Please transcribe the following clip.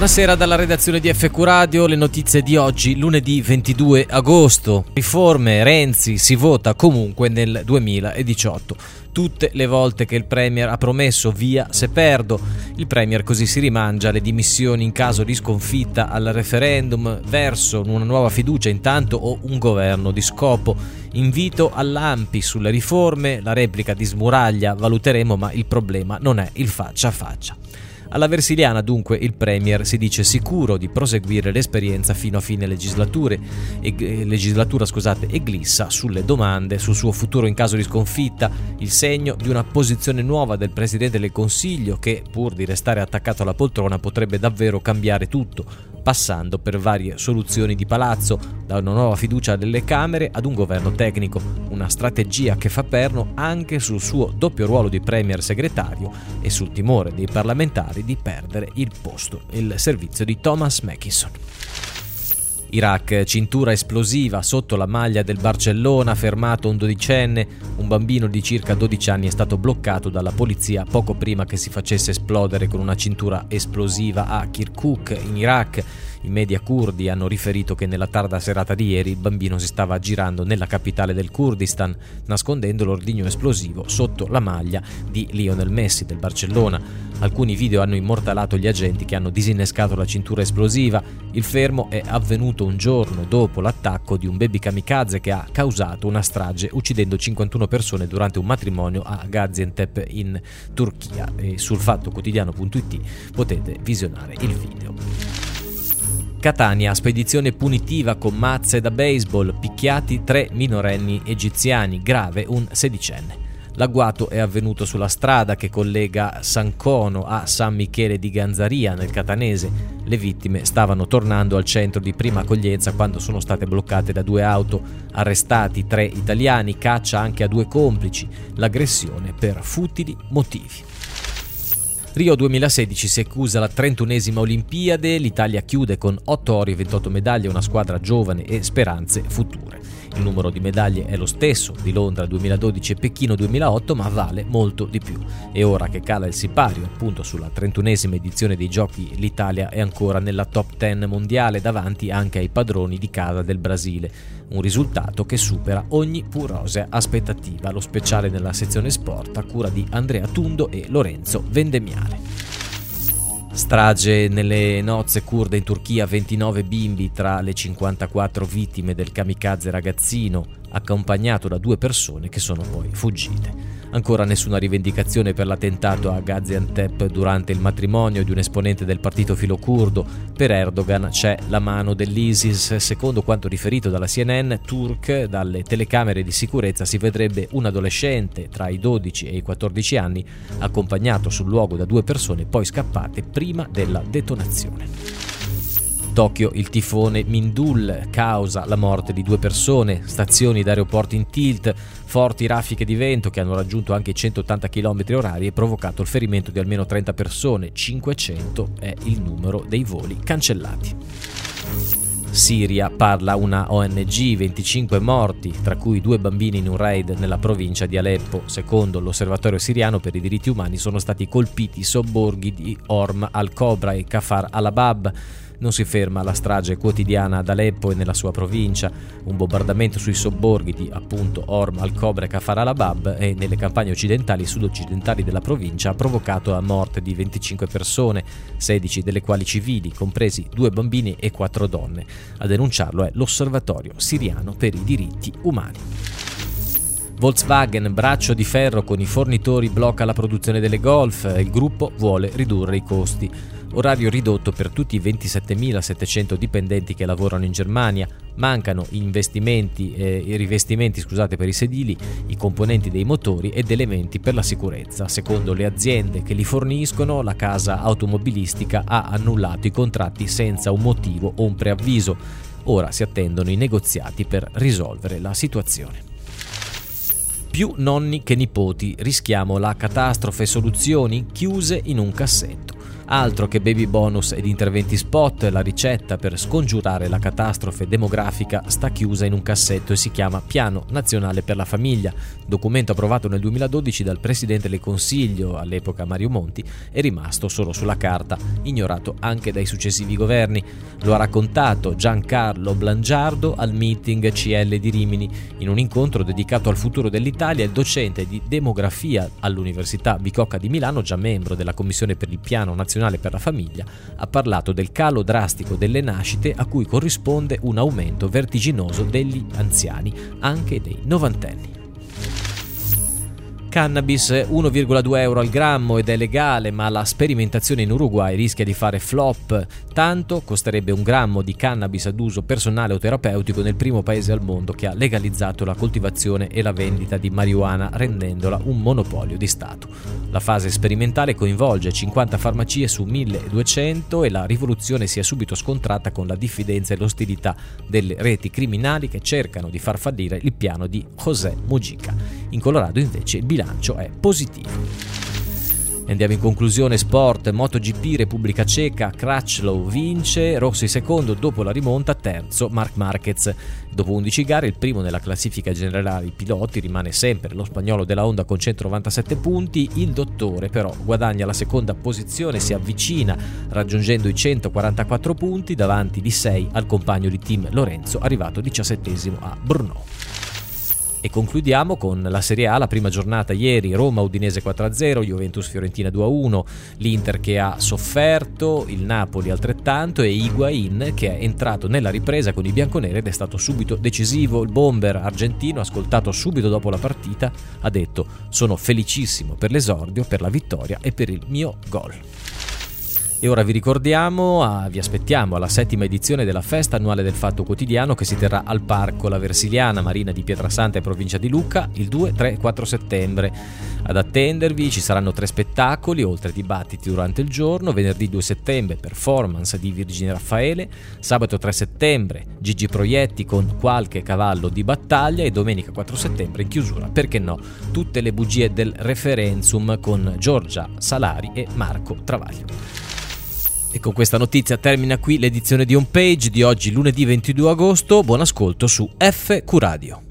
Buonasera dalla redazione di FQ Radio, le notizie di oggi, lunedì 22 agosto. Riforme, Renzi, si vota comunque nel 2018. Tutte le volte che il Premier ha promesso via se perdo, il Premier così si rimangia le dimissioni in caso di sconfitta al referendum verso una nuova fiducia intanto o un governo di scopo. Invito all'Ampi sulle riforme, la replica di Smuraglia valuteremo ma il problema non è il faccia a faccia. Alla Versiliana dunque il Premier si dice sicuro di proseguire l'esperienza fino a fine eh, legislatura e glissa sulle domande sul suo futuro in caso di sconfitta, il segno di una posizione nuova del Presidente del Consiglio che, pur di restare attaccato alla poltrona, potrebbe davvero cambiare tutto, passando per varie soluzioni di palazzo, da una nuova fiducia delle Camere ad un governo tecnico, una strategia che fa perno anche sul suo doppio ruolo di Premier segretario e sul timore dei parlamentari di perdere il posto, il servizio di Thomas Mackinson. Iraq, cintura esplosiva sotto la maglia del Barcellona, fermato un dodicenne, un bambino di circa 12 anni è stato bloccato dalla polizia poco prima che si facesse esplodere con una cintura esplosiva a Kirkuk in Iraq. I media kurdi hanno riferito che nella tarda serata di ieri il bambino si stava aggirando nella capitale del Kurdistan, nascondendo l'ordigno esplosivo sotto la maglia di Lionel Messi del Barcellona. Alcuni video hanno immortalato gli agenti che hanno disinnescato la cintura esplosiva. Il fermo è avvenuto un giorno dopo l'attacco di un baby kamikaze che ha causato una strage uccidendo 51 persone durante un matrimonio a Gaziantep in Turchia. E sul fatto quotidiano.it potete visionare il video. Catania, spedizione punitiva con mazze da baseball, picchiati tre minorenni egiziani, grave un sedicenne. L'agguato è avvenuto sulla strada che collega San Cono a San Michele di Ganzaria nel Catanese. Le vittime stavano tornando al centro di prima accoglienza quando sono state bloccate da due auto. Arrestati tre italiani, caccia anche a due complici. L'aggressione per futili motivi. Rio 2016 si accusa la 31esima Olimpiade, l'Italia chiude con 8 ori e 28 medaglie, una squadra giovane e speranze future. Il numero di medaglie è lo stesso di Londra 2012 e Pechino 2008, ma vale molto di più. E ora che cala il sipario, appunto sulla 31esima edizione dei giochi, l'Italia è ancora nella top 10 mondiale davanti anche ai padroni di casa del Brasile. Un risultato che supera ogni pur rosea aspettativa. Lo speciale nella sezione sport a cura di Andrea Tundo e Lorenzo Vendemiale. Strage nelle nozze kurde in Turchia, 29 bimbi tra le 54 vittime del kamikaze ragazzino, accompagnato da due persone che sono poi fuggite. Ancora nessuna rivendicazione per l'attentato a Gaziantep durante il matrimonio di un esponente del partito filo-curdo. Per Erdogan c'è la mano dell'ISIS. Secondo quanto riferito dalla CNN Turk, dalle telecamere di sicurezza si vedrebbe un adolescente tra i 12 e i 14 anni accompagnato sul luogo da due persone poi scappate prima della detonazione. Tokyo il tifone Mindul causa la morte di due persone, stazioni d'aeroporti in tilt, forti raffiche di vento che hanno raggiunto anche i 180 km h e provocato il ferimento di almeno 30 persone, 500 è il numero dei voli cancellati. Siria parla una ONG, 25 morti, tra cui due bambini in un raid nella provincia di Aleppo. Secondo l'Osservatorio siriano per i diritti umani sono stati colpiti i sobborghi di Orm al-Kobra e Kafar al-Abab. Non si ferma la strage quotidiana ad Aleppo e nella sua provincia, un bombardamento sui sobborghi di appunto Orm al-Kobre e Kafar al-Abab e nelle campagne occidentali e sud-occidentali della provincia ha provocato la morte di 25 persone, 16 delle quali civili, compresi due bambini e quattro donne. A denunciarlo è l'Osservatorio siriano per i diritti umani. Volkswagen, braccio di ferro con i fornitori, blocca la produzione delle Golf, il gruppo vuole ridurre i costi orario ridotto per tutti i 27.700 dipendenti che lavorano in Germania, mancano investimenti, eh, i rivestimenti scusate, per i sedili, i componenti dei motori ed elementi per la sicurezza. Secondo le aziende che li forniscono, la casa automobilistica ha annullato i contratti senza un motivo o un preavviso. Ora si attendono i negoziati per risolvere la situazione. Più nonni che nipoti, rischiamo la catastrofe soluzioni chiuse in un cassetto. Altro che baby bonus ed interventi spot, la ricetta per scongiurare la catastrofe demografica sta chiusa in un cassetto e si chiama Piano Nazionale per la Famiglia, documento approvato nel 2012 dal Presidente del Consiglio, all'epoca Mario Monti, è rimasto solo sulla carta, ignorato anche dai successivi governi. Lo ha raccontato Giancarlo Blangiardo al meeting CL di Rimini, in un incontro dedicato al futuro dell'Italia, il docente di demografia all'Università Bicocca di Milano, già membro della Commissione per il Piano Nazionale nazionale per la famiglia, ha parlato del calo drastico delle nascite a cui corrisponde un aumento vertiginoso degli anziani, anche dei novantenni. Cannabis 1,2 euro al grammo ed è legale, ma la sperimentazione in Uruguay rischia di fare flop. Tanto costerebbe un grammo di cannabis ad uso personale o terapeutico nel primo paese al mondo che ha legalizzato la coltivazione e la vendita di marijuana, rendendola un monopolio di Stato. La fase sperimentale coinvolge 50 farmacie su 1200 e la rivoluzione si è subito scontrata con la diffidenza e l'ostilità delle reti criminali che cercano di far fallire il piano di José Mujica. In Colorado invece il bilancio è positivo. Andiamo in conclusione, sport, MotoGP, Repubblica Ceca, Crutchlow vince, Rossi secondo dopo la rimonta, terzo Marc Marquez. Dopo 11 gare, il primo nella classifica generale dei piloti rimane sempre lo spagnolo della Honda con 197 punti, il dottore però guadagna la seconda posizione, si avvicina raggiungendo i 144 punti davanti di 6 al compagno di team Lorenzo arrivato 17 a Brno. E concludiamo con la Serie A, la prima giornata ieri, Roma Udinese 4-0, Juventus Fiorentina 2-1, l'Inter che ha sofferto, il Napoli altrettanto e Higuain che è entrato nella ripresa con i bianconeri ed è stato subito decisivo. Il bomber argentino, ascoltato subito dopo la partita, ha detto sono felicissimo per l'esordio, per la vittoria e per il mio gol. E ora vi ricordiamo, ah, vi aspettiamo alla settima edizione della festa annuale del Fatto Quotidiano che si terrà al Parco La Versiliana, Marina di Pietrasanta e provincia di Lucca il 2, 3 e 4 settembre. Ad attendervi ci saranno tre spettacoli, oltre dibattiti durante il giorno, venerdì 2 settembre performance di Virginia Raffaele, sabato 3 settembre Gigi Proietti con qualche cavallo di battaglia e domenica 4 settembre in chiusura, perché no, tutte le bugie del referendum con Giorgia Salari e Marco Travaglio. E con questa notizia termina qui l'edizione di Homepage di oggi lunedì 22 agosto. Buon ascolto su FQ Radio.